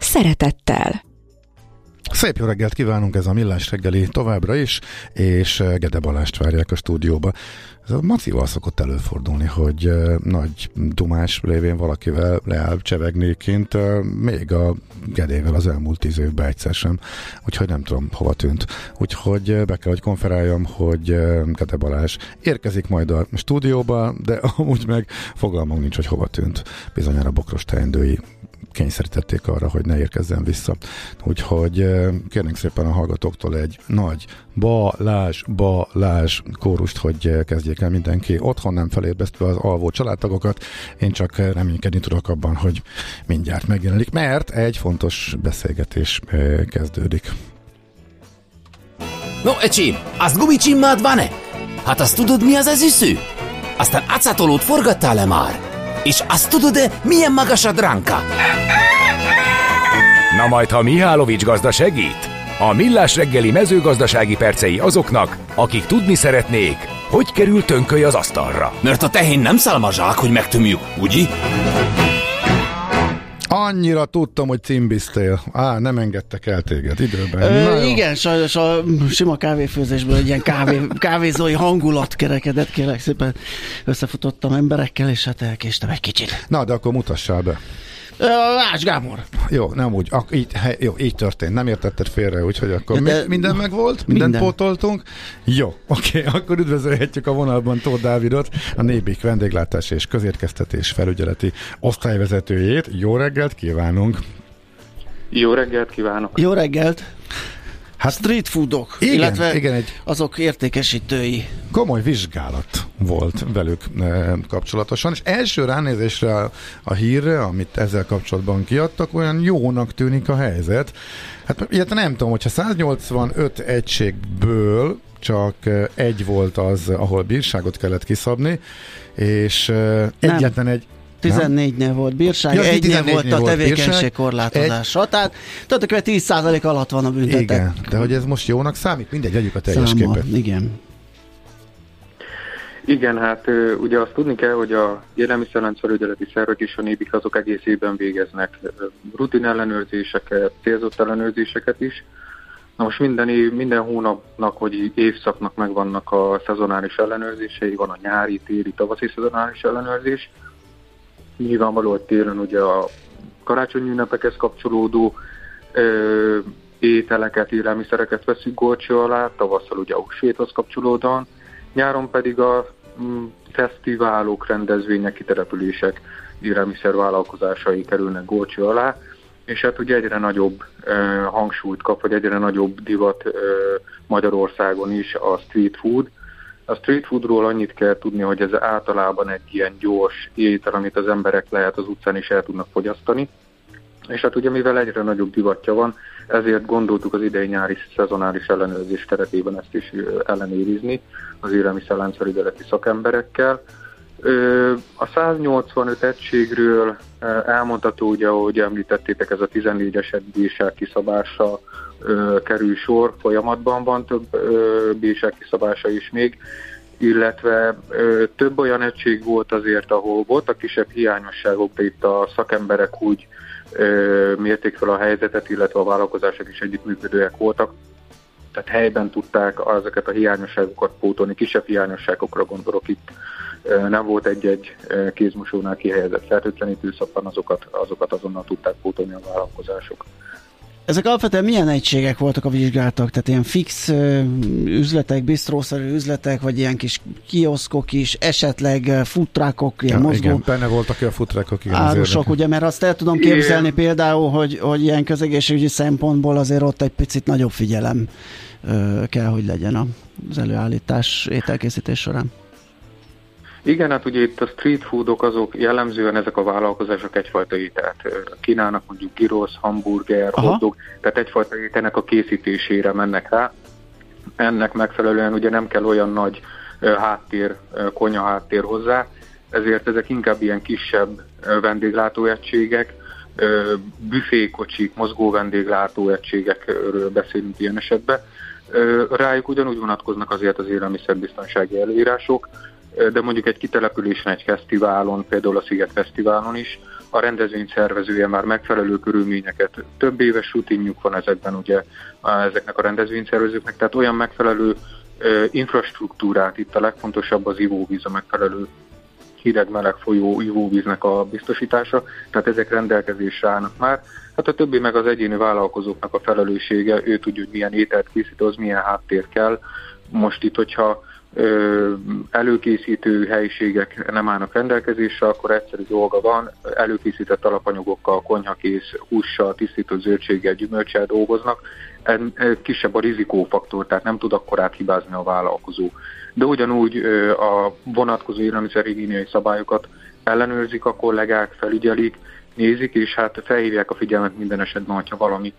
szeretettel. Szép jó reggelt kívánunk, ez a Millás reggeli továbbra is, és Gede Balást várják a stúdióba. Ez a macival szokott előfordulni, hogy uh, nagy dumás révén valakivel leáll csevegnéként, uh, még a Gedével az elmúlt tíz évben egyszer sem, úgyhogy nem tudom, hova tűnt. Úgyhogy be kell, hogy konferáljam, hogy Gede Balázs érkezik majd a stúdióba, de amúgy meg fogalmam nincs, hogy hova tűnt. Bizonyára bokros teendői kényszerítették arra, hogy ne érkezzen vissza. Úgyhogy kérnénk szépen a hallgatóktól egy nagy balás, balás kórust, hogy kezdjék el mindenki otthon, nem felébresztve az alvó családtagokat. Én csak reménykedni tudok abban, hogy mindjárt megjelenik, mert egy fontos beszélgetés kezdődik. No, ecsi, azt gumicsimmád van-e? Hát azt tudod, mi az az üsző? Aztán acatolót forgattál-e már? És azt tudod-e, milyen magas a dránka? Na majd, ha Mihálovics gazda segít? A Millás reggeli mezőgazdasági percei azoknak, akik tudni szeretnék, hogy kerül tönköly az asztalra. Mert a tehén nem szálmazsák, hogy megtömjük, ugye? Annyira tudtam, hogy cimbiztél. Á, nem engedtek el téged időben. Ö, igen, sajnos a sima kávéfőzésből egy ilyen kávé, kávézói hangulat kerekedett, kérlek szépen összefutottam emberekkel, és hát elkéstem egy kicsit. Na, de akkor mutassál be. Ács Gábor. Jó, nem úgy. Ak- így, he, jó, így történt. Nem értetted félre, úgyhogy akkor de, mi, minden meg volt? Mindent minden. pótoltunk? Jó, oké, okay, akkor üdvözölhetjük a vonalban Tóth Dávidot, a Nébik vendéglátás és közérkeztetés felügyeleti osztályvezetőjét. Jó reggelt kívánunk! Jó reggelt kívánok! Jó reggelt! Hát street foodok, igen, illetve igen, egy azok értékesítői. Komoly vizsgálat volt velük e, kapcsolatosan, és első ránézésre a, a hírre, amit ezzel kapcsolatban kiadtak, olyan jónak tűnik a helyzet. Hát ilyet nem tudom, hogyha 185 egységből csak egy volt az, ahol bírságot kellett kiszabni, és nem. egyetlen egy 14-nél volt bírság, ja, egynél volt a tevékenység korlátozása. Egy... Tehát tulajdonképpen 10% alatt van a büntetet. Igen, de hogy ez most jónak számít? Mindegy, vegyük a teljes Számmal, képet. Igen. Igen, hát ugye azt tudni kell, hogy a élelmiszerláncfelügyeleti szervek is a nébik azok egész évben végeznek rutin ellenőrzéseket, célzott ellenőrzéseket is. Na most minden, év, minden hónapnak vagy évszaknak megvannak a szezonális ellenőrzései, van a nyári, téli, tavaszi szezonális ellenőrzés nyilvánvaló, hogy télen ugye a karácsonyi ünnepekhez kapcsolódó ö, ételeket, élelmiszereket veszünk górcső alá, tavasszal ugye a húsvéthoz kapcsolódóan, nyáron pedig a mm, fesztiválok, rendezvények, kitelepülések, élelmiszervállalkozásai kerülnek górcső alá, és hát ugye egyre nagyobb ö, hangsúlyt kap, vagy egyre nagyobb divat ö, Magyarországon is a street food, a street foodról annyit kell tudni, hogy ez általában egy ilyen gyors étel, amit az emberek lehet az utcán is el tudnak fogyasztani. És hát ugye mivel egyre nagyobb divatja van, ezért gondoltuk az idei nyári szezonális ellenőrzés keretében ezt is ellenőrizni az élelmiszerláncfelügyeleti szakemberekkel. A 185 egységről elmondható, ugye, ahogy említettétek, ez a 14-es bírság kiszabása kerül sor, folyamatban van több bírság kiszabása is még, illetve több olyan egység volt azért, ahol voltak kisebb hiányosságok, de itt a szakemberek úgy mérték fel a helyzetet, illetve a vállalkozások is együttműködőek voltak, tehát helyben tudták ezeket a hiányosságokat pótolni, kisebb hiányosságokra gondolok itt, nem volt egy-egy kézmosónál kihelyezett fertőtlenítő szappan, azokat, azokat azonnal tudták pótolni a vállalkozások. Ezek alapvetően milyen egységek voltak a vizsgálatok? Tehát ilyen fix üzletek, bistrószerű üzletek, vagy ilyen kis kioszkok is, esetleg futrákok, ilyen ja, mozgó... Igen, benne voltak a futrákok, igen. Árusok, ugye, mert azt el tudom képzelni igen. például, hogy, hogy ilyen közegészségügyi szempontból azért ott egy picit nagyobb figyelem kell, hogy legyen az előállítás, ételkészítés során. Igen, hát ugye itt a street foodok azok jellemzően ezek a vállalkozások egyfajta ételt kínálnak, mondjuk gyrosz, hamburger, hotdog, tehát egyfajta ételnek a készítésére mennek rá. Ennek megfelelően ugye nem kell olyan nagy háttér, konya háttér hozzá, ezért ezek inkább ilyen kisebb vendéglátóegységek, büfékocsik, mozgó vendéglátóegységekről beszélünk ilyen esetben. Rájuk ugyanúgy vonatkoznak azért az élelmiszerbiztonsági előírások, de mondjuk egy kitelepülésen, egy fesztiválon, például a Sziget Fesztiválon is, a rendezvény szervezője már megfelelő körülményeket, több éves rutinjuk van ezekben ugye ezeknek a rendezvényszervezőknek, tehát olyan megfelelő infrastruktúrát, itt a legfontosabb az ivóvíz, a megfelelő hideg-meleg folyó ivóvíznek a biztosítása, tehát ezek rendelkezésre állnak már. Hát a többi meg az egyéni vállalkozóknak a felelőssége, ő tudja, hogy milyen ételt készít, az milyen háttér kell. Most itt, hogyha előkészítő helyiségek nem állnak rendelkezésre, akkor egyszerű dolga van, előkészített alapanyagokkal, konyhakész, hússal, tisztított zöldséggel, gyümölcsel dolgoznak, kisebb a rizikófaktor, tehát nem tud akkor áthibázni a vállalkozó. De ugyanúgy a vonatkozó élelmiszerhigiéniai szabályokat ellenőrzik a kollégák, felügyelik, nézik, és hát felhívják a figyelmet minden esetben, hogyha valami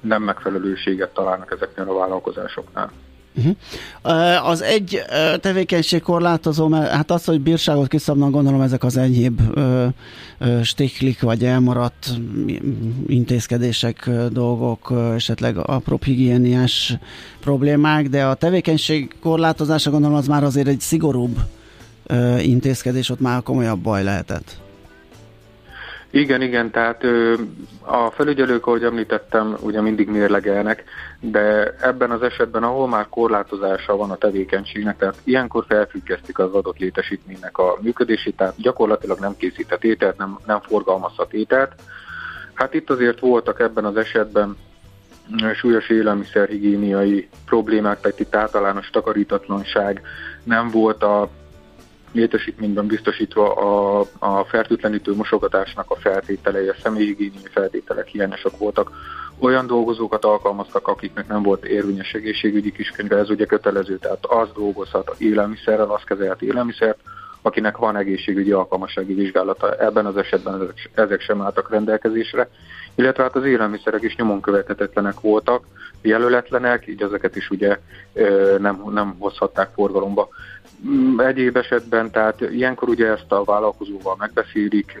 nem megfelelőséget találnak ezeknél a vállalkozásoknál. Uh-huh. Az egy tevékenység korlátozó, mert hát az, hogy bírságot kiszabnak, gondolom ezek az enyhébb stiklik, vagy elmaradt intézkedések, dolgok, esetleg apróbb higiéniás problémák, de a tevékenység korlátozása gondolom az már azért egy szigorúbb intézkedés, ott már komolyabb baj lehetett. Igen, igen, tehát a felügyelők, ahogy említettem, ugye mindig mérlegelnek, de ebben az esetben, ahol már korlátozása van a tevékenységnek, tehát ilyenkor felfüggesztik az adott létesítménynek a működését, tehát gyakorlatilag nem készített ételt, nem, nem forgalmazhat ételt. Hát itt azért voltak ebben az esetben súlyos élelmiszerhigiéniai problémák, tehát itt általános takarítatlanság nem volt a létesítményben biztosítva a, a fertőtlenítő mosogatásnak a feltételei, a személyhigiéniai feltételek hiányosak voltak. Olyan dolgozókat alkalmaztak, akiknek nem volt érvényes egészségügyi kiskönyve, ez ugye kötelező, tehát az dolgozhat élelmiszerrel, az kezelhet élelmiszert, akinek van egészségügyi alkalmassági vizsgálata. Ebben az esetben ezek, ezek sem álltak rendelkezésre, illetve hát az élelmiszerek is nyomon követhetetlenek voltak, jelöletlenek, így ezeket is ugye nem, nem hozhatták forgalomba. Mm, egyéb esetben, tehát ilyenkor ugye ezt a vállalkozóval megbeszélik,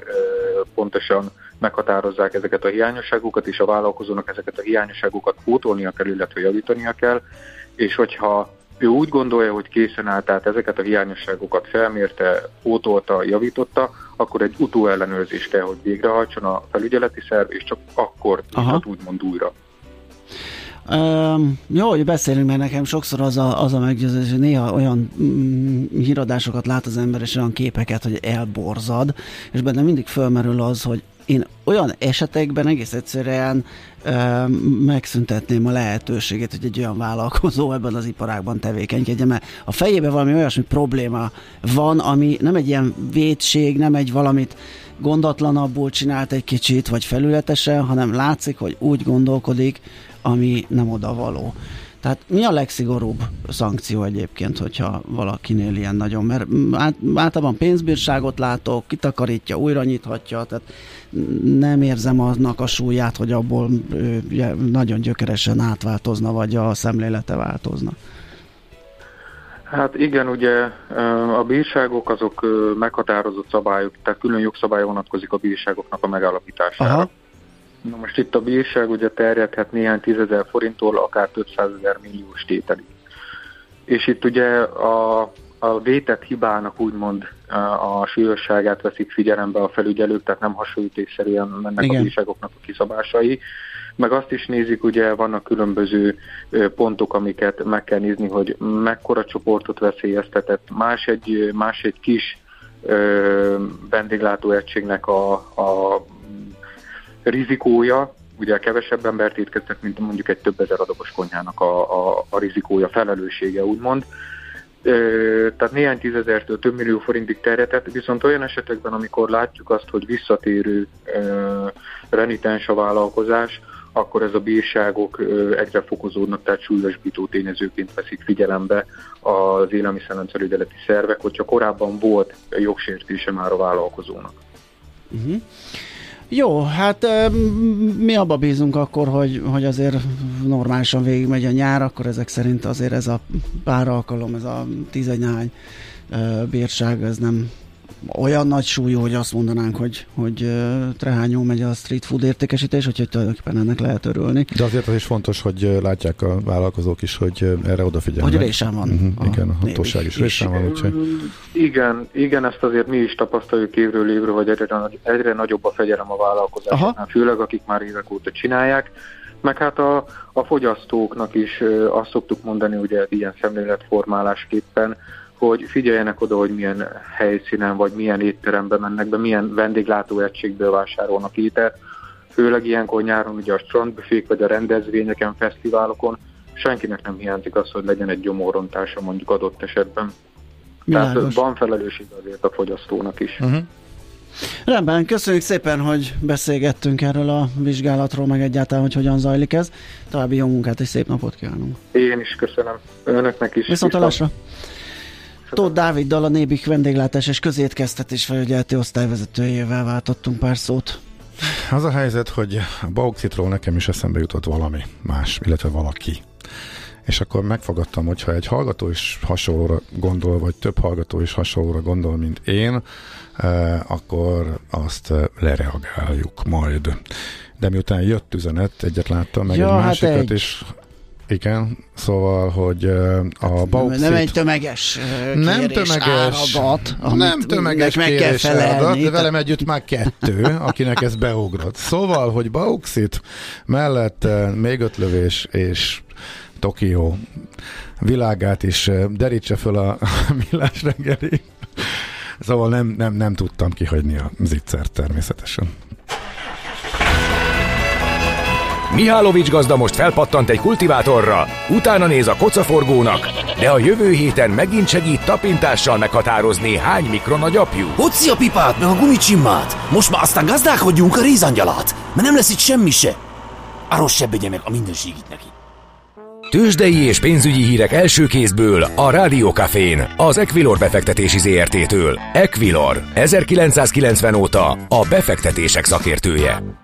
pontosan meghatározzák ezeket a hiányosságokat, és a vállalkozónak ezeket a hiányosságokat pótolnia kell, illetve javítania kell, és hogyha ő úgy gondolja, hogy készen áll, tehát ezeket a hiányosságokat felmérte, pótolta, javította, akkor egy utóellenőrzés kell, hogy végrehajtson a felügyeleti szerv, és csak akkor nyithat úgymond újra. Um, jó, hogy beszélünk, mert nekem sokszor az a, az a meggyőzés, hogy néha olyan mm, híradásokat lát az ember, és olyan képeket, hogy elborzad, és benne mindig fölmerül az, hogy én olyan esetekben egész egyszerűen ö, megszüntetném a lehetőséget, hogy egy olyan vállalkozó ebben az iparágban tevékenykedjen, mert a fejében valami olyasmi probléma van, ami nem egy ilyen védség, nem egy valamit gondatlanabbul csinált egy kicsit, vagy felületesen, hanem látszik, hogy úgy gondolkodik, ami nem oda való. Tehát mi a legszigorúbb szankció egyébként, hogyha valakinél ilyen nagyon, mert általában pénzbírságot látok, kitakarítja, újra nyithatja, tehát nem érzem annak a súlyát, hogy abból nagyon gyökeresen átváltozna, vagy a szemlélete változna. Hát igen, ugye a bírságok azok meghatározott szabályok, tehát külön jogszabály vonatkozik a bírságoknak a megállapítására. Aha. Na most itt a bírság ugye terjedhet néhány tízezer forinttól, akár több százezer milliós tételig. És itt ugye a, a vétett hibának úgymond a súlyosságát veszik figyelembe a felügyelők, tehát nem hasonlítésszerűen mennek Igen. a bírságoknak a kiszabásai. Meg azt is nézik, ugye vannak különböző pontok, amiket meg kell nézni, hogy mekkora csoportot veszélyeztetett. Más egy, más egy kis vendéglátóegységnek a, a rizikója, ugye kevesebb embert étkeztek, mint mondjuk egy több ezer adagos konyhának a, a, a rizikója, felelőssége úgymond. Ö, tehát néhány tízezertől több millió forintig terjedett, viszont olyan esetekben, amikor látjuk azt, hogy visszatérő ö, renitens a vállalkozás, akkor ez a bírságok egyre fokozódnak, tehát súlyosbító tényezőként veszik figyelembe az élelmiszerrendszerügyeleti szervek, hogyha korábban volt jogsértése már a vállalkozónak. Uh-huh. Jó, hát mi abba bízunk akkor, hogy, hogy azért normálisan végigmegy a nyár, akkor ezek szerint azért ez a pár alkalom, ez a tizenhány bírság, ez nem olyan nagy súlyú, hogy azt mondanánk, hogy, hogy trehányó megy a street food értékesítés, úgyhogy tulajdonképpen ennek lehet örülni. De azért az is fontos, hogy látják a vállalkozók is, hogy erre odafigyelnek. Hogy résem van. Uh-huh, igen, a hatóság is résem van. Úgyhogy... Igen, igen, ezt azért mi is tapasztaljuk évről évről, hogy egyre, egyre nagyobb a fegyelem a vállalkozásoknál, főleg akik már évek óta csinálják. Meg hát a, a fogyasztóknak is azt szoktuk mondani, ugye ilyen szemléletformálásképpen, hogy figyeljenek oda, hogy milyen helyszínen vagy milyen étterembe mennek be, milyen vendéglátóegységből vásárolnak ételt. Főleg ilyenkor nyáron ugye a strandbüfék vagy a rendezvényeken, fesztiválokon senkinek nem hiányzik az, hogy legyen egy gyomorrontása mondjuk adott esetben. Világos. Tehát van felelősség azért a fogyasztónak is. Uh-huh. Rendben, köszönjük szépen, hogy beszélgettünk erről a vizsgálatról, meg egyáltalán, hogy hogyan zajlik ez. További jó munkát és szép napot kívánunk. Én is köszönöm. Önöknek is. Viszont Viszont. Tóth Dáviddal a Nébik vendéglátás és közétkeztetés felügyeleti osztályvezetőjével váltottunk pár szót. Az a helyzet, hogy a bauxitról nekem is eszembe jutott valami más, illetve valaki. És akkor megfogadtam, hogyha egy hallgató is hasonlóra gondol, vagy több hallgató is hasonlóra gondol, mint én, eh, akkor azt eh, lereagáljuk majd. De miután jött üzenet, egyet láttam, meg ja, egy hát másikat hát egy. is igen, szóval, hogy a bauxit... Nem egy tömeges nem tömeges, áradat, nem tömeges meg kérés kell áradat, de velem együtt már kettő, akinek ez beugrott. Szóval, hogy bauxit mellett még öt lövés és Tokió világát is derítse föl a millás reggeli. Szóval nem, nem, nem tudtam kihagyni a zicsert természetesen. Mihálovics gazda most felpattant egy kultivátorra, utána néz a kocaforgónak, de a jövő héten megint segít tapintással meghatározni, hány mikron a gyapjú. Hoci a pipát, meg a gumicsimmát! Most már aztán gazdálkodjunk a rézangyalát, mert nem lesz itt semmi se. Arról se meg a mindenségit neki. Tőzsdei és pénzügyi hírek első kézből a Rádiókafén, az Equilor befektetési ZRT-től. Equilor, 1990 óta a befektetések szakértője.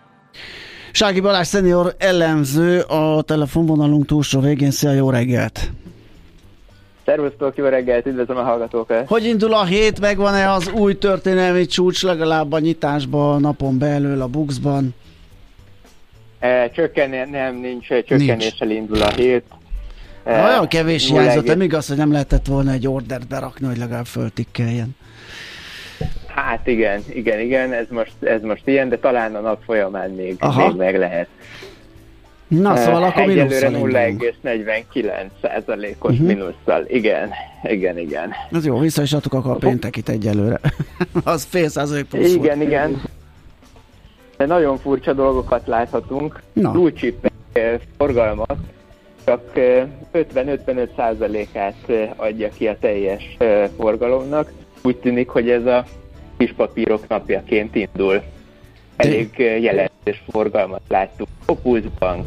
Sági Balázs szenior elemző a telefonvonalunk túlsó végén. Szia, jó reggelt! Szervusztok, jó reggelt, üdvözlöm a hallgatókat! Hogy indul a hét, megvan-e az új történelmi csúcs legalább a nyitásban, napon belül, a Buxban? E, csökken, nem, nincs, csökkenéssel nincs. indul a hét. E, Olyan kevés hiányzott, nem igaz, hogy nem lehetett volna egy ordert berakni, hogy legalább föltikkeljen. Hát igen, igen, igen, ez most, ez most ilyen, de talán a nap folyamán még, még meg lehet. Na, szóval uh, akkor Egyelőre 0,49 százalékos uh-huh. mínusszal. Igen, igen, igen. Ez jó, vissza is adtuk akkor a péntekit egyelőre. az fél százalék plusz Igen, volt. igen. De nagyon furcsa dolgokat láthatunk. No. Blue chip forgalmat csak 50-55 százalékát adja ki a teljes forgalomnak. Úgy tűnik, hogy ez a kis papírok napjaként indul. Elég eh, jelentős forgalmat láttuk. Opus Bank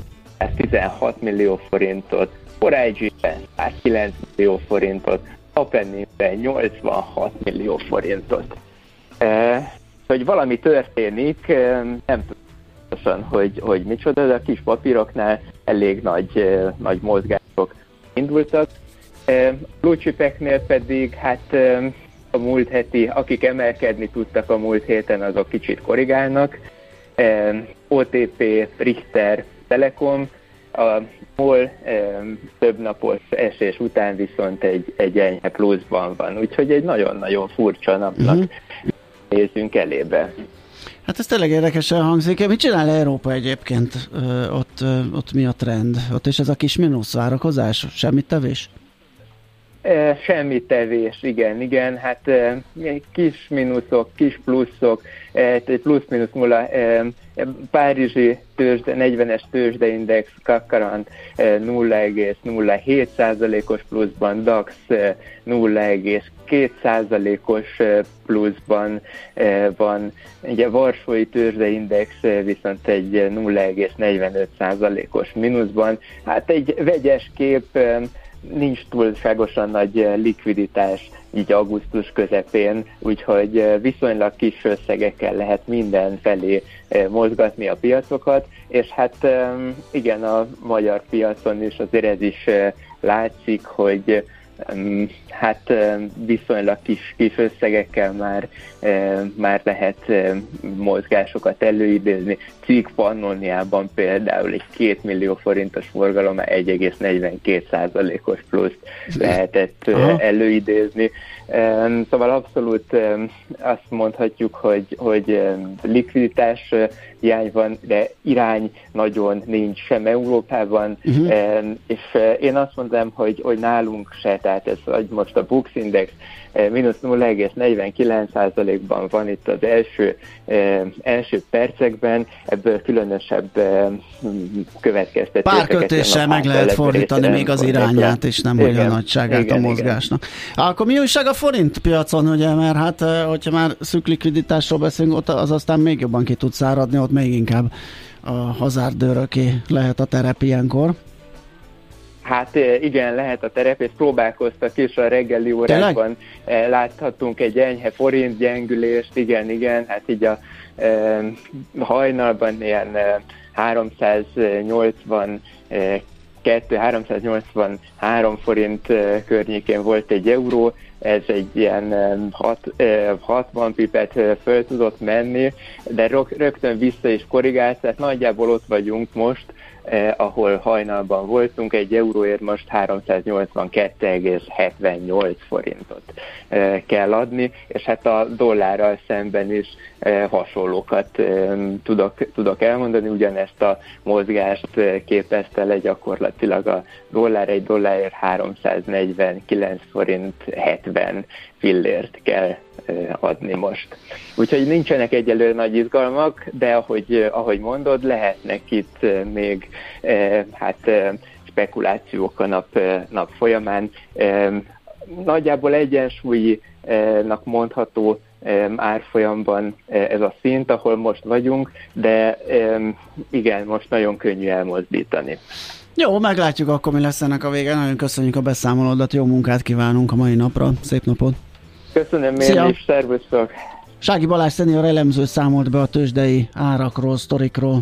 16 millió forintot, Forage-ben 109 millió forintot, Happening-ben 86 millió forintot. E, hogy valami történik, eh, nem tudom hogy, hogy micsoda, de a kis papíroknál elég nagy, nagy mozgások indultak. Blue chipeknél pedig hát a múlt heti, akik emelkedni tudtak a múlt héten, azok kicsit korrigálnak. OTP, Richter, Telekom, a MOL több napos esés után viszont egy, egy enyhe pluszban van, úgyhogy egy nagyon-nagyon furcsa napnak uh-huh. nézzünk elébe. Hát ez tényleg érdekesen hangzik. Mit csinál Európa egyébként? Ott, ott mi a trend? Ott is ez a kis mínusz várakozás? Semmit tevés? Semmi tevés, igen, igen, hát kis mínuszok, kis pluszok, plusz-minusz nulla, Párizsi tőzsde, 40-es tőzsdeindex Kakarant 0,07%-os pluszban, DAX 0,2%-os pluszban van, ugye Varsói tőzsdeindex viszont egy 0,45%-os mínuszban. Hát egy vegyes kép, nincs túlságosan nagy eh, likviditás így augusztus közepén, úgyhogy eh, viszonylag kis összegekkel lehet minden felé eh, mozgatni a piacokat, és hát igen, a magyar piacon is azért ez is látszik, hogy hát viszonylag kis, kis összegekkel már, már lehet mozgásokat előidézni. Cikk Pannoniában például egy 2 millió forintos forgalom 1,42 os plusz lehetett Aha. előidézni. Szóval abszolút azt mondhatjuk, hogy, hogy likviditás hiány van, de irány nagyon nincs sem Európában, uh-huh. és én azt mondom, hogy, hogy nálunk se, tehát ez hogy most a Bux Index mínusz 0,49%-ban van itt az első, első percekben, ebből különösebb következtetéseket. Párkötéssel meg lehet fordítani még az irányát, és nem igen, hogy a nagyságát igen, a mozgásnak. Igen. Akkor mi újság a forint piacon, ugye, mert hát, hogyha már szűk likviditásról beszélünk, ott az aztán még jobban ki tud száradni, ott még inkább a hazárdőröké lehet a terep ilyenkor. Hát igen, lehet a terep, és próbálkoztak is a reggeli órákban. Tényleg? Láthattunk egy enyhe forint gyengülést, igen, igen, hát így a e, hajnalban ilyen 380 2-383 forint környékén volt egy euró, ez egy ilyen 60 pipet föl tudott menni, de rögtön vissza is korrigált, tehát nagyjából ott vagyunk most, eh, ahol hajnalban voltunk, egy euróért most 382,78 forintot eh, kell adni, és hát a dollárral szemben is hasonlókat tudok, tudok elmondani, ugyanezt a mozgást képezte le gyakorlatilag a dollár, egy dollárért 349 forint 70 fillért kell adni most. Úgyhogy nincsenek egyelőre nagy izgalmak, de ahogy, ahogy mondod, lehetnek itt még hát spekulációk a nap, nap folyamán. Nagyjából egyensúlynak mondható árfolyamban ez a szint, ahol most vagyunk, de igen, most nagyon könnyű elmozdítani. Jó, meglátjuk akkor, mi lesz ennek a vége. Nagyon köszönjük a beszámolódat, jó munkát kívánunk a mai napra. Szép napot! Köszönöm én is, szervusztok! Sági Balázs szenior elemző számolt be a tőzsdei árakról, sztorikról.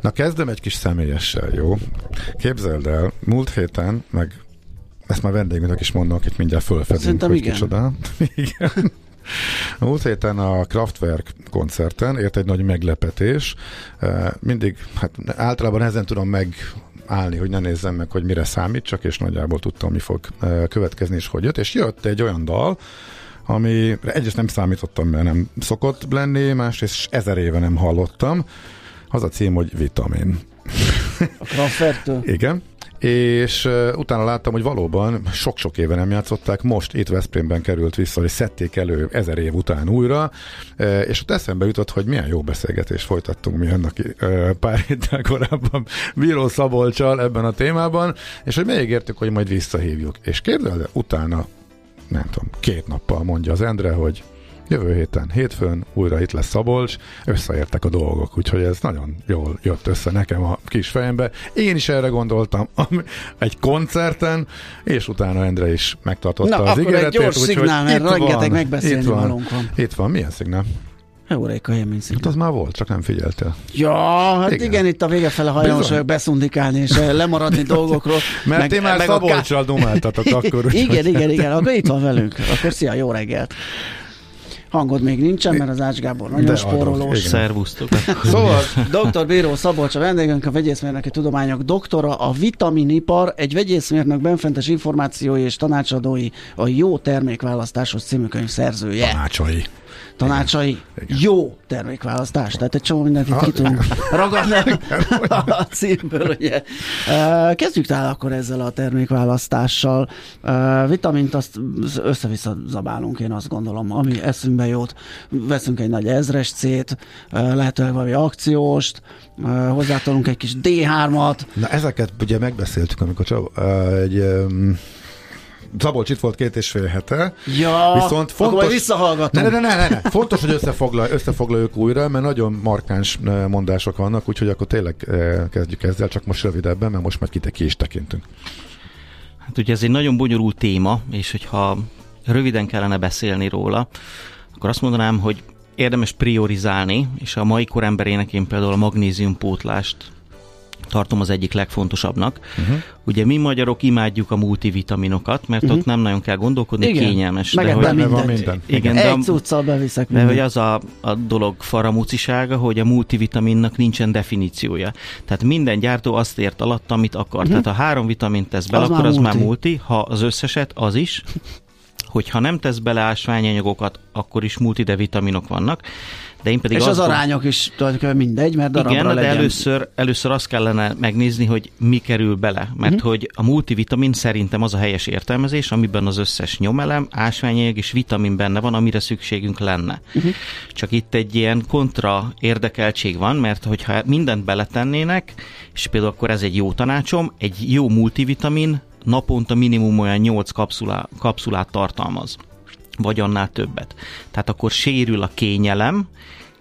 Na kezdem egy kis személyessel, jó? Képzeld el, múlt héten, meg ezt már vendégünknek is mondom, akit mindjárt fölfedünk, Szerintem hogy igen. kicsoda. igen. A múlt héten a Kraftwerk koncerten ért egy nagy meglepetés. Eh, Mindig, hát általában ezen tudom meg állni, hogy ne nézzem meg, hogy mire számít, csak és nagyjából tudtam, mi fog eh, következni, és hogy jött. És jött egy olyan dal, ami egyrészt nem számítottam, mert nem szokott lenni, másrészt ezer éve nem hallottam. Az a cím, hogy Vitamin. A Kraftwerktől? Igen. És uh, utána láttam, hogy valóban sok-sok éve nem játszották, most itt Veszprémben került vissza, és szedték elő ezer év után újra, uh, és ott eszembe jutott, hogy milyen jó beszélgetést folytattunk mi annak uh, pár héttel korábban Bíró Szabolcsal ebben a témában, és hogy megígértük, hogy majd visszahívjuk. És képzeld, el, utána nem tudom, két nappal mondja az Endre, hogy jövő héten, hétfőn újra itt lesz Szabolcs, összeértek a dolgok, úgyhogy ez nagyon jól jött össze nekem a kis fejembe. Én is erre gondoltam ami- egy koncerten, és utána Endre is megtartotta Na, az ígéretét. gyors úgyhogy szignál, mert rengeteg megbeszélni itt van, van. Itt van, milyen szignál? Heuréka élményszínű. Hát az már volt, csak nem figyeltél. Ja, hát igen, igen itt a vége fele hajlamos vagyok beszundikálni és eh, lemaradni dolgokról. Mert meg, ti már Szabolcsal dumáltatok akkor. igen, igen, igen, akkor itt van velünk. Akkor szia, jó reggelt! Hangod még nincsen, mert az Ács Gábor nagyon De spórolós. Szervusztok. szóval dr. Bíró Szabolcs a vendégünk, a vegyészmérnöki tudományok doktora, a vitaminipar, egy vegyészmérnök benfentes információi és tanácsadói, a jó termékválasztáshoz című könyv szerzője. Tanácsai tanácsai, Igen. jó termékválasztás. Tehát egy csomó mindent itt ki tudunk ragadni a címből. Ugye. Kezdjük el akkor ezzel a termékválasztással. Vitamint azt össze-vissza zabálunk, én azt gondolom, ami eszünkbe jót. Veszünk egy nagy ezres C-t, lehetőleg valami akcióst, hozzátolunk egy kis D3-at. Na ezeket ugye megbeszéltük, amikor csak egy Szabolcs itt volt két és fél hete. Ja, viszont fontos, akkor visszahallgatom. Ne, ne, ne, ne, ne. Fontos, hogy összefoglalj, összefoglaljuk újra, mert nagyon markáns eh, mondások vannak, úgyhogy akkor tényleg eh, kezdjük ezzel, csak most rövidebben, mert most már kite ki is tekintünk. Hát ugye ez egy nagyon bonyolult téma, és hogyha röviden kellene beszélni róla, akkor azt mondanám, hogy érdemes priorizálni, és a mai koremberének én például a magnéziumpótlást tartom az egyik legfontosabbnak. Uh-huh. Ugye mi magyarok imádjuk a multivitaminokat, mert uh-huh. ott nem nagyon kell gondolkodni, igen. kényelmes. de hogy, minden. Van minden. Igen, de, Egy cuccal beviszek De hogy az a, a dolog faramúcisága, hogy a multivitaminnak nincsen definíciója. Tehát minden gyártó azt ért alatt, amit akar. Uh-huh. Tehát ha három vitamint tesz bele, akkor már az multi. már multi, ha az összeset, az is hogyha nem tesz bele ásványanyagokat, akkor is multidevitaminok vannak. De én pedig És az arányok is tulajdonképpen mindegy, mert darabra Igen, legyen. de először, először azt kellene megnézni, hogy mi kerül bele. Mert uh-huh. hogy a multivitamin szerintem az a helyes értelmezés, amiben az összes nyomelem, ásványanyag és vitamin benne van, amire szükségünk lenne. Uh-huh. Csak itt egy ilyen kontra érdekeltség van, mert hogyha mindent beletennének, és például akkor ez egy jó tanácsom, egy jó multivitamin naponta minimum olyan 8 kapszulá, kapszulát tartalmaz vagy annál többet. Tehát akkor sérül a kényelem,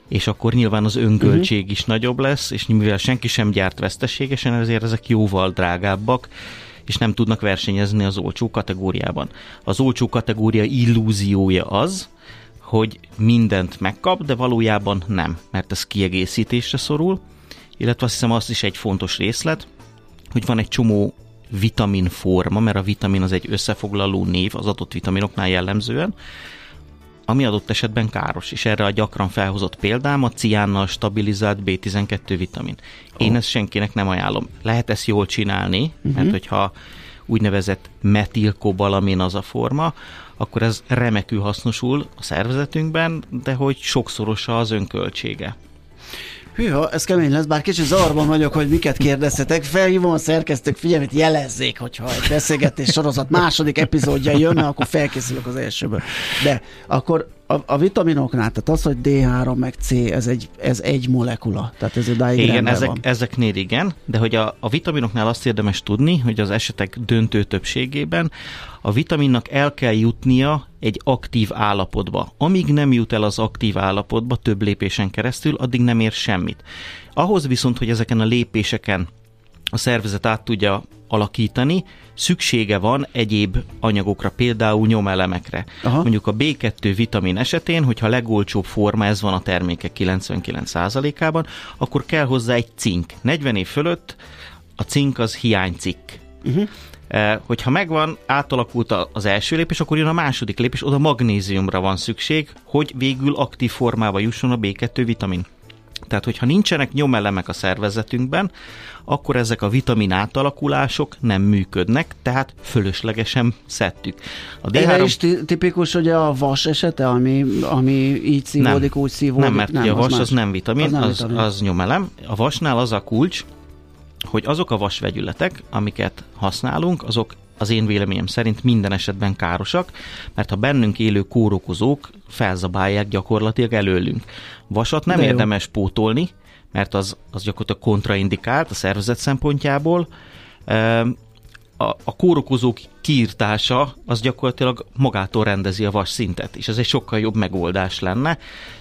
és akkor nyilván az önköltség uh-huh. is nagyobb lesz, és mivel senki sem gyárt veszteségesen, ezért ezek jóval drágábbak, és nem tudnak versenyezni az olcsó kategóriában. Az olcsó kategória illúziója az, hogy mindent megkap, de valójában nem, mert ez kiegészítésre szorul, illetve azt hiszem az is egy fontos részlet, hogy van egy csomó vitamin forma, mert a vitamin az egy összefoglaló név az adott vitaminoknál jellemzően, ami adott esetben káros, és erre a gyakran felhozott példám a ciánnal stabilizált B12 vitamin. Én oh. ezt senkinek nem ajánlom. Lehet ezt jól csinálni, uh-huh. mert hogyha úgynevezett metilkobalamin az a forma, akkor ez remekül hasznosul a szervezetünkben, de hogy sokszorosa az önköltsége. Hűha, ez kemény lesz, bár kicsit zavarban vagyok, hogy miket kérdeztetek. Felhívom a szerkesztők figyelmét, jelezzék, hogyha egy beszélgetés sorozat második epizódja jönne, akkor felkészülök az elsőből. De akkor a, a vitaminoknál, tehát az, hogy D3 meg C, ez egy, ez egy molekula, tehát ez egy Igen, ezek, van. ezeknél igen, de hogy a, a vitaminoknál azt érdemes tudni, hogy az esetek döntő többségében a vitaminnak el kell jutnia egy aktív állapotba. Amíg nem jut el az aktív állapotba több lépésen keresztül, addig nem ér semmit. Ahhoz viszont, hogy ezeken a lépéseken a szervezet át tudja alakítani, szüksége van egyéb anyagokra, például nyomelemekre. Aha. Mondjuk a B2 vitamin esetén, hogyha legolcsóbb forma, ez van a termékek 99%-ában, akkor kell hozzá egy cink. 40 év fölött a cink az hiánycikk. Uh-huh. Hogyha megvan, átalakult az első lépés, akkor jön a második lépés, oda magnéziumra van szükség, hogy végül aktív formába jusson a B2 vitamin. Tehát, hogyha nincsenek nyomelemek a szervezetünkben, akkor ezek a vitamin átalakulások nem működnek, tehát fölöslegesen szedtük. A D3... Erre is tipikus, hogy a vas esete, ami, ami így szívódik, nem, úgy szívódik. Nem, mert nem, a vas az, az nem vitamin, az, nem az, vitamin. az nyomelem. A vasnál az a kulcs, hogy azok a vasvegyületek, amiket használunk, azok az én véleményem szerint minden esetben károsak, mert ha bennünk élő kórokozók felzabálják gyakorlatilag előlünk. Vasat nem érdemes pótolni, mert az, az gyakorlatilag kontraindikált a szervezet szempontjából. A, a kórokozók kiirtása az gyakorlatilag magától rendezi a vas szintet, és ez egy sokkal jobb megoldás lenne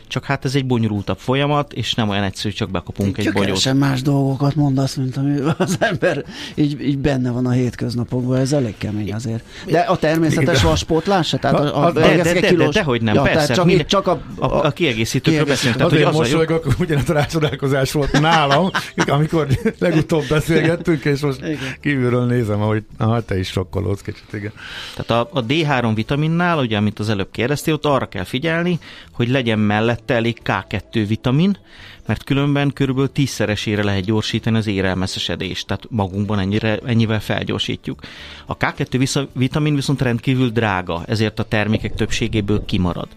csak hát ez egy bonyolultabb folyamat, és nem olyan egyszerű, csak bekapunk egy, bogyót. más dolgokat mondasz, mint ami az ember így, így benne van a hétköznapokban, ez elég kemény azért. De a természetes vaspótlás se? Tehát a, a, a, de, de, de, de, de, hogy nem, ja, persze. Csak, minden, csak a, a, a kiegészítőkről beszélünk. Tehát, hogy az mosolygok, ugyanaz a rácsodálkozás volt nálam, amikor legutóbb beszélgettünk, és most igen. kívülről nézem, ahogy ah, te is sokkolódsz kicsit, igen. Tehát a, a D3 vitaminnál, ugye, amit az előbb kérdeztél, ott arra kell figyelni, hogy legyen mellett mellette elég K2 vitamin, mert különben körülbelül tízszeresére lehet gyorsítani az érelmeszesedést, tehát magunkban ennyire, ennyivel felgyorsítjuk. A K2 vitamin viszont rendkívül drága, ezért a termékek többségéből kimarad.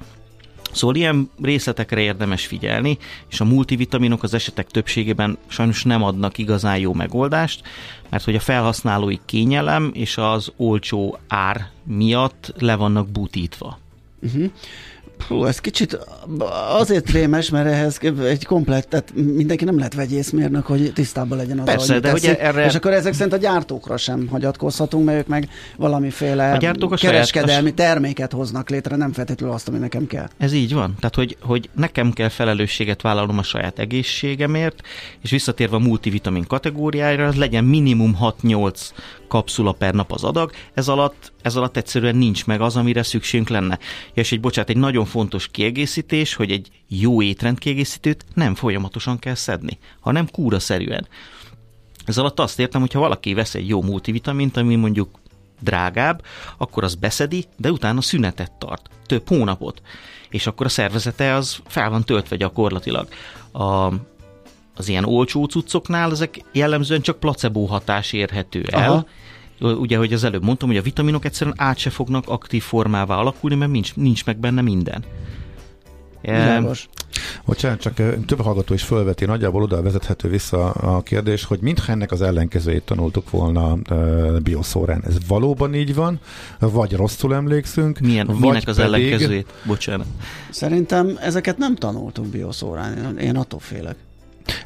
Szóval ilyen részletekre érdemes figyelni, és a multivitaminok az esetek többségében sajnos nem adnak igazán jó megoldást, mert hogy a felhasználói kényelem és az olcsó ár miatt le vannak butítva. Uh-huh. Hú, ez kicsit azért rémes, mert ehhez egy komplett, tehát mindenki nem lehet vegyészmérnök, hogy tisztában legyen az, Persze, hogy de teszik, ugye erre... És akkor ezek szerint a gyártókra sem hagyatkozhatunk, mert ők meg valamiféle a kereskedelmi saját... terméket hoznak létre, nem feltétlenül azt, ami nekem kell. Ez így van. Tehát, hogy, hogy nekem kell felelősséget vállalnom a saját egészségemért, és visszatérve a multivitamin kategóriára, az legyen minimum 6-8 kapszula per nap az adag, ez alatt, ez alatt egyszerűen nincs meg az, amire szükségünk lenne. Ja, és egy bocsánat, egy nagyon fontos kiegészítés, hogy egy jó étrendkiegészítőt nem folyamatosan kell szedni, hanem kúraszerűen. Ez alatt azt értem, hogy ha valaki vesz egy jó multivitamint, ami mondjuk drágább, akkor az beszedi, de utána szünetet tart, több hónapot. És akkor a szervezete az fel van töltve gyakorlatilag. A, az ilyen olcsó cuccoknál ezek jellemzően csak placebo hatás érhető el. Aha. Ugye, hogy az előbb mondtam, hogy a vitaminok egyszerűen át se fognak aktív formává alakulni, mert nincs, nincs meg benne minden. Világos. Bocsánat, csak több hallgató is fölveti, nagyjából oda vezethető vissza a kérdés, hogy mintha ennek az ellenkezőjét tanultuk volna uh, bioszórán. Ez valóban így van, vagy rosszul emlékszünk? Milyen, vagy minek az pedig... ellenkezőjét? Bocsánat. Szerintem ezeket nem tanultuk bioszórán, én attól félek.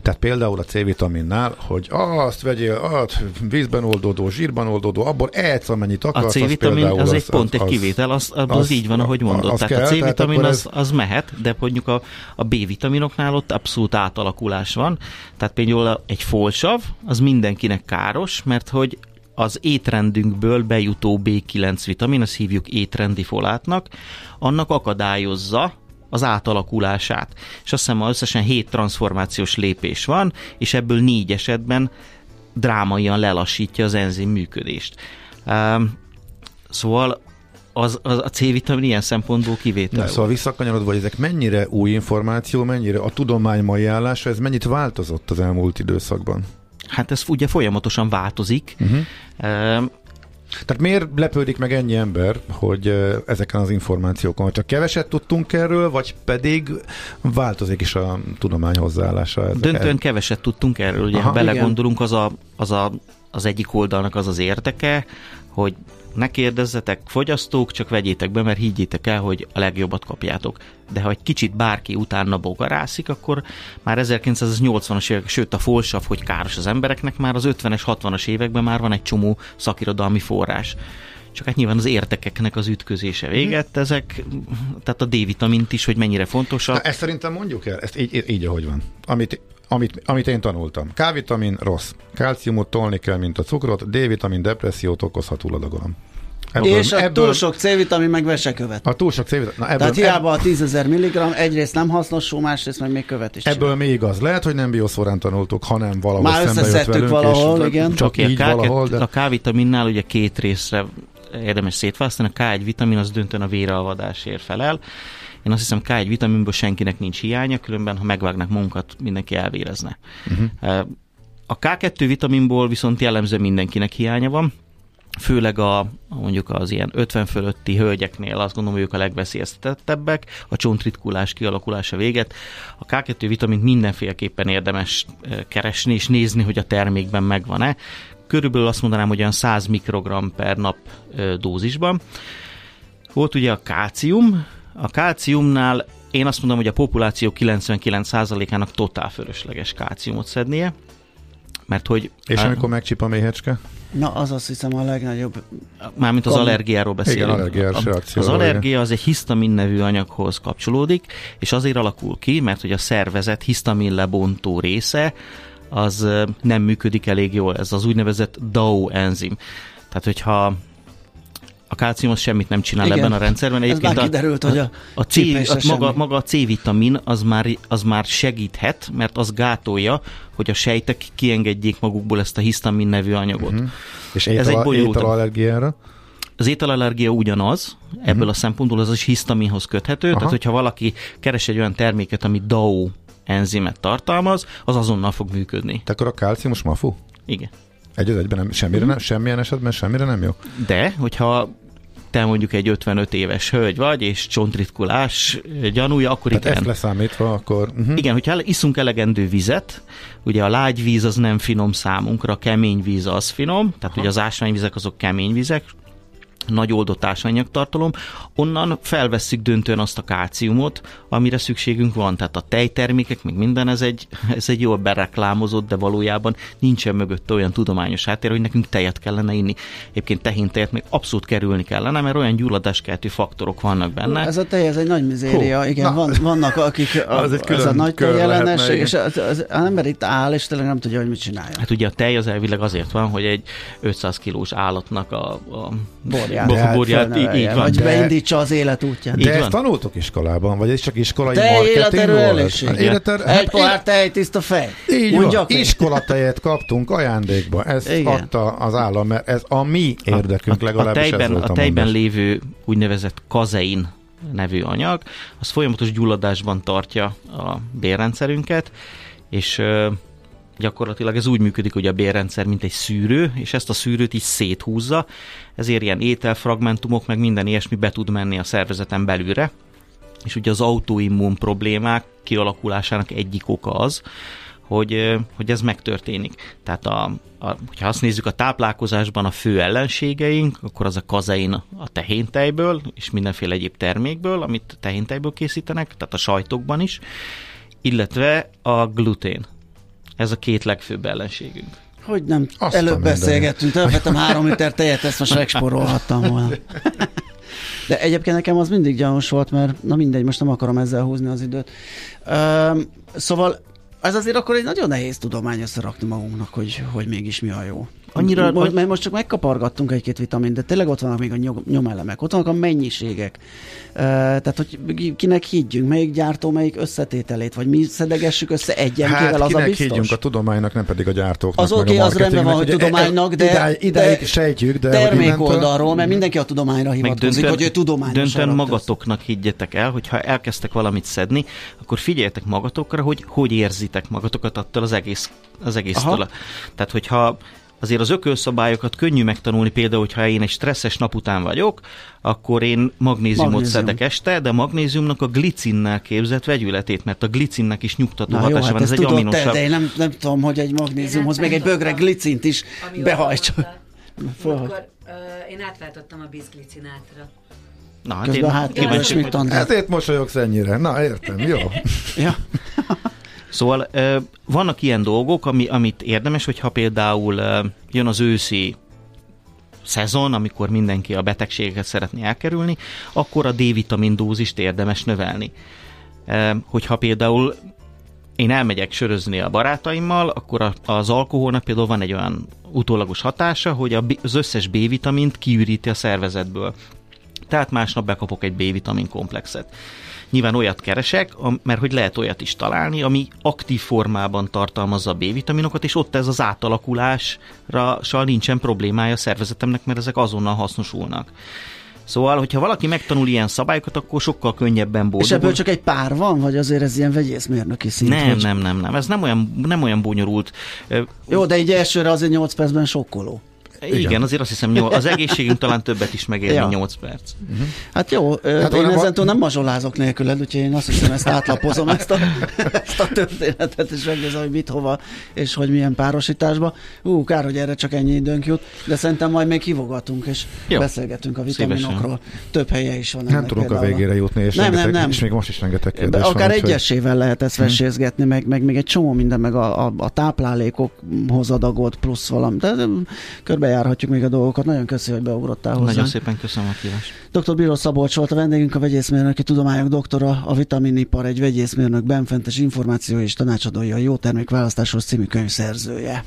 Tehát például a C-vitaminnál, hogy azt vegyél, azt vízben oldódó, zsírban oldódó, abból egy amennyit akarsz. A C-vitamin az, az egy pont az, egy kivétel, az, az, az, az így van, ahogy mondod. Az tehát kell, a C-vitamin tehát az, az mehet, de mondjuk a, a B-vitaminoknál ott abszolút átalakulás van. Tehát például egy folsav, az mindenkinek káros, mert hogy az étrendünkből bejutó B9 vitamin, azt hívjuk étrendi folátnak, annak akadályozza az átalakulását. És azt hiszem, összesen 7 transformációs lépés van, és ebből négy esetben drámaian lelassítja az enzim működést. Um, szóval az, az a C-vitamin ilyen szempontból kivétel. Na, szóval visszakanyarodva, hogy ezek mennyire új információ, mennyire a tudomány mai állása, ez mennyit változott az elmúlt időszakban? Hát ez ugye folyamatosan változik. Uh-huh. Um, tehát miért lepődik meg ennyi ember, hogy ezeken az információkon csak keveset tudtunk erről, vagy pedig változik is a tudomány hozzáállása? Döntően keveset tudtunk erről, ugye Aha, ha belegondolunk, az, a, az, a, az egyik oldalnak az az érdeke, hogy ne kérdezzetek fogyasztók, csak vegyétek be, mert higgyétek el, hogy a legjobbat kapjátok. De ha egy kicsit bárki utána bogarászik, akkor már 1980-as évek, sőt a folsav, hogy káros az embereknek, már az 50-es, 60-as években már van egy csomó szakirodalmi forrás. Csak hát nyilván az értekeknek az ütközése véget, mhm. ezek, tehát a D-vitamint is, hogy mennyire fontosak. Na, ezt szerintem mondjuk el, ezt így, így ahogy van. Amit amit, amit én tanultam. K-vitamin rossz. Kálciumot tolni kell, mint a cukrot, D-vitamin depressziót okozhat hulladagolom. Ebből, és a ebből, túl sok C-vitamin meg vesekövet. A túl sok C-vitamin. Na ebből, Tehát hiába a 10.000 mg egyrészt nem hasznos, másrészt meg még követ is. Ebből csinál. még az. Lehet, hogy nem bioszórán tanultuk, hanem valahol Már szembe jött velünk, valahol, és igen. Csak így a K- valahol, de... A K-vitaminnál ugye két részre érdemes szétválasztani. A K1 vitamin az döntően a véralvadásért felel. Én azt hiszem K1 vitaminből senkinek nincs hiánya, különben ha megvágnak munkat, mindenki elvérezne. Uh-huh. A K2 vitaminból viszont jellemző mindenkinek hiánya van, főleg a, mondjuk az ilyen 50 fölötti hölgyeknél azt gondolom, hogy ők a legveszélyeztetettebbek, a csontritkulás kialakulása véget. A K2 vitamint mindenféleképpen érdemes keresni és nézni, hogy a termékben megvan-e. Körülbelül azt mondanám, hogy olyan 100 mikrogram per nap dózisban. Volt ugye a kácium, a kálciumnál én azt mondom, hogy a populáció 99%-ának totál fölösleges kálciumot szednie, Mert hogy... És amikor megcsip a méhecske? Na, az azt hiszem a legnagyobb... Mármint az allergiáról beszélünk. Igen, allergiás reakció. Az allergia az egy hisztamin nevű anyaghoz kapcsolódik, és azért alakul ki, mert hogy a szervezet hisztamin lebontó része az nem működik elég jól. Ez az úgynevezett DAO enzim. Tehát, hogyha a kálcium az semmit nem csinál Igen. ebben a rendszerben. Egyébként Ez kiderült, a, hogy a, a, C, a maga, maga a C-vitamin az már, az már segíthet, mert az gátolja, hogy a sejtek kiengedjék magukból ezt a hisztamin nevű anyagot. Uh-huh. És Ez egy ételallergiára? Az ételallergia ugyanaz, ebből uh-huh. a szempontból az is hisztaminhoz köthető, Aha. tehát hogyha valaki keres egy olyan terméket, ami DAO enzimet tartalmaz, az azonnal fog működni. Te akkor a kálciumos mafu? Igen. Egy az egyben nem, semmire nem, semmilyen esetben semmire nem jó? De, hogyha te mondjuk egy 55 éves hölgy vagy, és csontritkulás gyanúja, akkor Tehát igen. ezt leszámítva, akkor... Uh-huh. Igen, hogyha iszunk elegendő vizet, ugye a lágy víz az nem finom számunkra, a kemény víz az finom, tehát Aha. ugye az ásványvizek azok kemény vizek, nagy oldott ásványanyagtartalom, onnan felvesszük döntően azt a kálciumot, amire szükségünk van. Tehát a tejtermékek, meg minden, ez egy, ez egy jól bereklámozott, de valójában nincsen mögött olyan tudományos háttér, hogy nekünk tejet kellene inni. Egyébként tehintejet még abszolút kerülni kellene, mert olyan gyulladáskeltő faktorok vannak benne. Ez a tej, ez egy nagy mizéria, Hú, igen, van, vannak akik, a, az egy ez a nagy jelenesség, és az, az, az, ember itt áll, és tényleg nem tudja, hogy mit csinálja. Hát ugye a tej az elvileg azért van, hogy egy 500 kilós állatnak a, a borját, borját így, így van. Vagy de, beindítsa az élet útját. De ezt tanultok iskolában, vagy ez csak iskolai te marketing volt? Életer, hát Egy pohár tej, tiszta fej. Így van, iskolatejet kaptunk ajándékba, ezt Igen. adta az állam, mert ez a mi érdekünk a, legalábbis a tejben, ez volt a, a tejben lévő úgynevezett kazein nevű anyag, az folyamatos gyulladásban tartja a bérrendszerünket, és gyakorlatilag ez úgy működik, hogy a bérrendszer mint egy szűrő, és ezt a szűrőt is széthúzza, ezért ilyen ételfragmentumok, meg minden ilyesmi be tud menni a szervezeten belülre, és ugye az autoimmun problémák kialakulásának egyik oka az, hogy, hogy ez megtörténik. Tehát a, a, hogyha azt nézzük a táplálkozásban a fő ellenségeink, akkor az a kazein a tehéntejből, és mindenféle egyéb termékből, amit tehéntejből készítenek, tehát a sajtokban is, illetve a glutén. Ez a két legfőbb ellenségünk. Hogy nem, Azt előbb beszélgettünk, elvettem három liter tejet, ezt most megsporolhattam volna. De egyébként nekem az mindig gyanús volt, mert na mindegy, most nem akarom ezzel húzni az időt. Üm, szóval ez azért akkor egy nagyon nehéz tudomány összerakni magunknak, hogy, hogy mégis mi a jó. Annyira, most, mert most csak megkapargattunk egy-két vitamin, de tényleg ott vannak még a nyomelemek, ott vannak a mennyiségek. Uh, tehát, hogy kinek higgyünk, melyik gyártó, melyik összetételét, vagy mi szedegessük össze egyenkével, hát, az a biztos? higgyünk a tudománynak, nem pedig a gyártóknak. Az oké, okay, az rendben van, hogy tudománynak, de, idáig, idáig de sejtjük, de termék oldalról, mert mindenki a tudományra hivatkozik, hogy ő tudományos. Döntően magatoknak higgyetek el, hogyha elkezdtek valamit szedni, akkor figyeljetek magatokra, hogy hogy érzitek magatokat attól az egész, az egésztől. Tehát, hogyha azért az ökölszabályokat könnyű megtanulni, például, hogyha én egy stresszes nap után vagyok, akkor én magnéziumot Magnézium. szedek este, de a magnéziumnak a glicinnel képzett vegyületét, mert a glicinnek is nyugtató hatása hát van, ez egy aminosav. de én nem, nem tudom, hogy egy magnéziumhoz még egy bögre glicint is behajtsa. Akkor én átváltottam a bizglicinátra. Na, hát Közben én hát kíváncsi, mit Ezért mosolyogsz ennyire. Na, értem, jó. ja. Szóval vannak ilyen dolgok, ami, amit érdemes, hogyha például jön az őszi szezon, amikor mindenki a betegségeket szeretné elkerülni, akkor a D-vitamin dózist érdemes növelni. Hogyha például én elmegyek sörözni a barátaimmal, akkor az alkoholnak például van egy olyan utólagos hatása, hogy az összes B-vitamint kiüríti a szervezetből. Tehát másnap bekapok egy B-vitamin komplexet. Nyilván olyat keresek, mert hogy lehet olyat is találni, ami aktív formában tartalmazza a B-vitaminokat, és ott ez az átalakulásra nincsen problémája a szervezetemnek, mert ezek azonnal hasznosulnak. Szóval, hogyha valaki megtanul ilyen szabályokat, akkor sokkal könnyebben boldogul. És ebből csak egy pár van, vagy azért ez ilyen vegyészmérnöki szint? Nem, vagy... nem, nem, nem. Ez nem olyan, nem olyan bonyolult. Jó, de egy elsőre azért 8 percben sokkoló. Igen, Igen azért azt hiszem, jó, az egészségünk talán többet is megér, ja. 8 perc. Uh-huh. Hát jó, hát én ezentúl nem mazsolázok nélküled, úgyhogy én azt hiszem, ezt átlapozom, ezt a, ezt a történetet, és megnézem, hogy mit, hova, és hogy milyen párosításba. Ú, kár, hogy erre csak ennyi időnk jut, de szerintem majd még hívogatunk, és jó. beszélgetünk a vitaminokról. Szívesen. Több helye is van. Nem tudunk a végére jutni, és, nem, rengeteg, nem, nem. és még most is rengeteg kérdés Akár van, egyesével lehet ezt vesézgetni, meg, meg még egy csomó minden, meg a, a, a táplálékokhoz adagolt plusz valami. De körbejárhatjuk még a dolgokat. Nagyon köszönöm, hogy beugrottál hozzá. Nagyon szépen köszönöm a kívást. Dr. Bíró Szabolcs volt a vendégünk, a vegyészmérnöki tudományok doktora, a vitaminipar egy vegyészmérnök benfentes információ és tanácsadója, a jó termék választáshoz című könyv szerzője.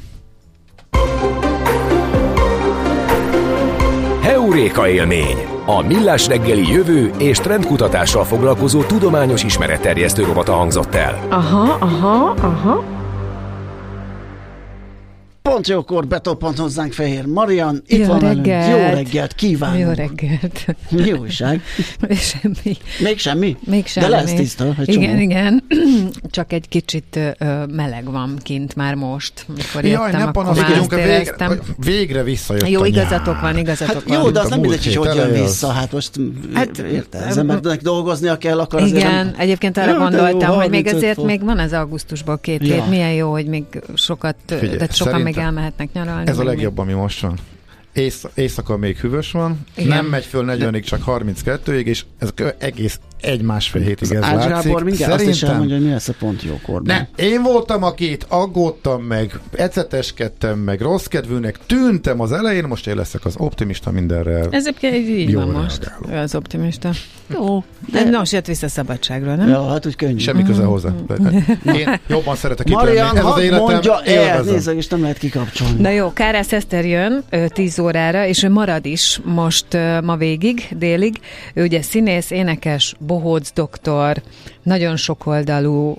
Heuréka élmény! A Millás reggeli jövő és trendkutatással foglalkozó tudományos ismeretterjesztő robata hangzott el. Aha, aha, aha. Pont jókor betoppant hozzánk Fehér Marian. Itt jó van reggelt. Jó reggelt, kívánunk. Jó reggelt. Mi újság? semmi. Még semmi? Még semmi. De lesz tiszta. Egy igen, csomó. igen. Csak egy kicsit ö, meleg van kint már most. Mikor Jaj, ne panaszkodjunk, végre, végre visszajött Jó, igazatok van, igazatok hát van. Jó, de az nem mindegy, hogy hogy jön vissza. Hát most hát, érte, az embernek dolgoznia kell, akkor azért Igen, nem... egyébként arra gondoltam, hogy még ezért még van ez augusztusban két hét. Milyen jó, hogy még sokat, tehát sokan még még elmehetnek nyaralni. Ez a legjobb, ami most van. Ész, éjszaka még hűvös van, Igen. nem megy föl 40-ig, csak 32-ig, és ez egész egy-másfél hétig ez Ács látszik. Gábor mindjárt Szerintem... azt is elmondja, hogy mi lesz a pont jókorban. Ne, én voltam, akit aggódtam meg, eceteskedtem meg, rossz kedvűnek tűntem az elején, most én leszek az optimista mindenre. Ez egy így van most, ő az optimista. Jó. De de most jött vissza szabadságról, nem? Ja, hát úgy könnyű. Semmi köze hozzá. Én jobban szeretek itt Marian, lenni. Ez az életem, mondja el, nézd, és nem lehet kikapcsolni. Na jó, Kárász Eszter jön 10 órára, és ő marad is most ma végig, délig. Ő ugye színész, énekes, bohóc doktor, nagyon sokoldalú,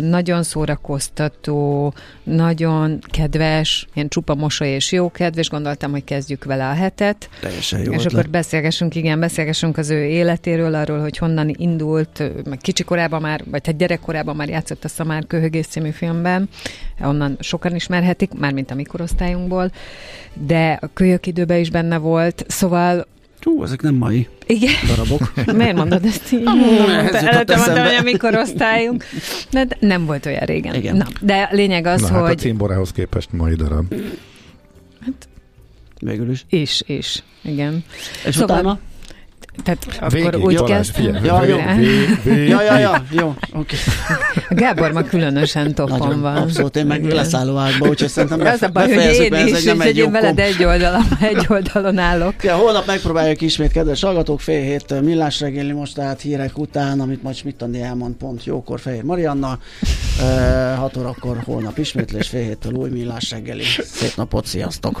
nagyon szórakoztató, nagyon kedves, ilyen csupa mosoly és jó kedves, gondoltam, hogy kezdjük vele a hetet. Teljesen jó És ötlet. akkor beszélgessünk, igen, beszélgessünk az ő életéről, arról, hogy honnan indult, meg kicsikorában már, vagy hát gyerekkorában már játszott a Szamár Köhögész című filmben, onnan sokan ismerhetik, mármint a mikorosztályunkból, de a kölyök időben is benne volt, szóval Hú, ezek nem mai Igen. darabok. Miért mondod ezt így? Előtte mondtam, hogy a mikor osztályunk. De nem volt olyan régen. Igen. Na, de lényeg az, Na, hogy... Hát a címborához képest mai darab. Hát, végül is. És, és, igen. És szóval, utána? Tehát Végig, akkor úgy jó, kezdtem. Ja, jó. ja, ja, ja, jó, oké. Okay. Gábor ma különösen topon van. Abszolút, én meg leszálló ágba, úgyhogy szerintem Ez a baj, hogy én is, és egy én veled egy oldalon, egy oldalon állok. Ja, holnap megpróbáljuk ismét, kedves hallgatók, fél hét millás reggeli most tehát hírek után, amit majd Smittandi elmond pont jókor Fehér Marianna. E, 6 órakor holnap ismétlés, fél héttől új millás reggeli. Szép napot, sziasztok!